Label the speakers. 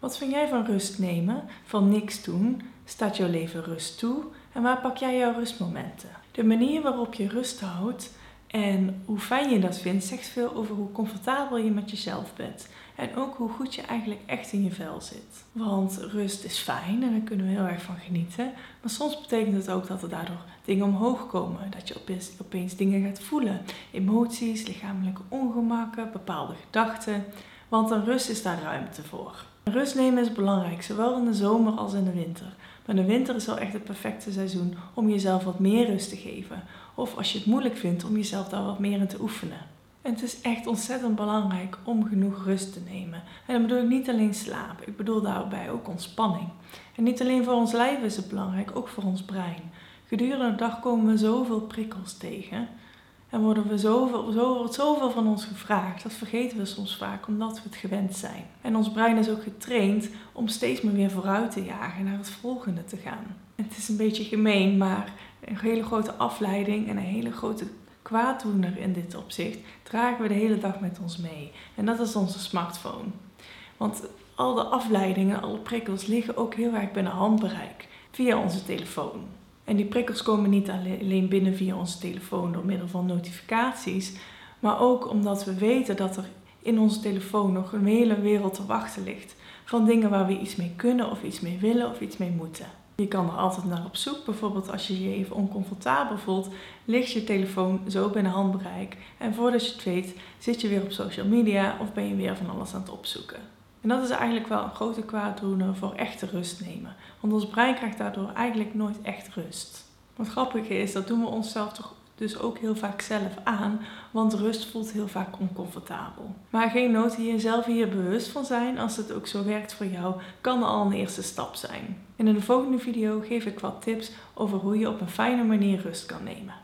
Speaker 1: Wat vind jij van rust nemen, van niks doen? Staat jouw leven rust toe? En waar pak jij jouw rustmomenten? De manier waarop je rust houdt en hoe fijn je dat vindt, zegt veel over hoe comfortabel je met jezelf bent. En ook hoe goed je eigenlijk echt in je vel zit. Want rust is fijn en daar kunnen we heel erg van genieten. Maar soms betekent het ook dat er daardoor dingen omhoog komen. Dat je opeens, opeens dingen gaat voelen. Emoties, lichamelijke ongemakken, bepaalde gedachten. Want een rust is daar ruimte voor. Rust nemen is belangrijk, zowel in de zomer als in de winter. Maar de winter is wel echt het perfecte seizoen om jezelf wat meer rust te geven. Of als je het moeilijk vindt, om jezelf daar wat meer in te oefenen. En het is echt ontzettend belangrijk om genoeg rust te nemen. En dan bedoel ik niet alleen slaap, ik bedoel daarbij ook ontspanning. En niet alleen voor ons lijf is het belangrijk, ook voor ons brein. Gedurende de dag komen we zoveel prikkels tegen. En worden we zoveel, zo, wordt zoveel van ons gevraagd. Dat vergeten we soms vaak omdat we het gewend zijn. En ons brein is ook getraind om steeds maar weer vooruit te jagen, naar het volgende te gaan. het is een beetje gemeen, maar een hele grote afleiding en een hele grote kwaaddoener in dit opzicht dragen we de hele dag met ons mee. En dat is onze smartphone. Want al de afleidingen, alle prikkels liggen ook heel erg binnen handbereik via onze telefoon. En die prikkels komen niet alleen binnen via onze telefoon door middel van notificaties, maar ook omdat we weten dat er in onze telefoon nog een hele wereld te wachten ligt van dingen waar we iets mee kunnen of iets mee willen of iets mee moeten. Je kan er altijd naar op zoek. Bijvoorbeeld als je je even oncomfortabel voelt, ligt je telefoon zo binnen handbereik. En voordat je het weet, zit je weer op social media of ben je weer van alles aan het opzoeken. En dat is eigenlijk wel een grote kwaaddoener voor echte rust nemen. Want ons brein krijgt daardoor eigenlijk nooit echt rust. Wat grappig is, dat doen we onszelf toch dus ook heel vaak zelf aan, want rust voelt heel vaak oncomfortabel. Maar geen nood hier jezelf hier bewust van zijn, als het ook zo werkt voor jou, kan al een eerste stap zijn. In de volgende video geef ik wat tips over hoe je op een fijne manier rust kan nemen.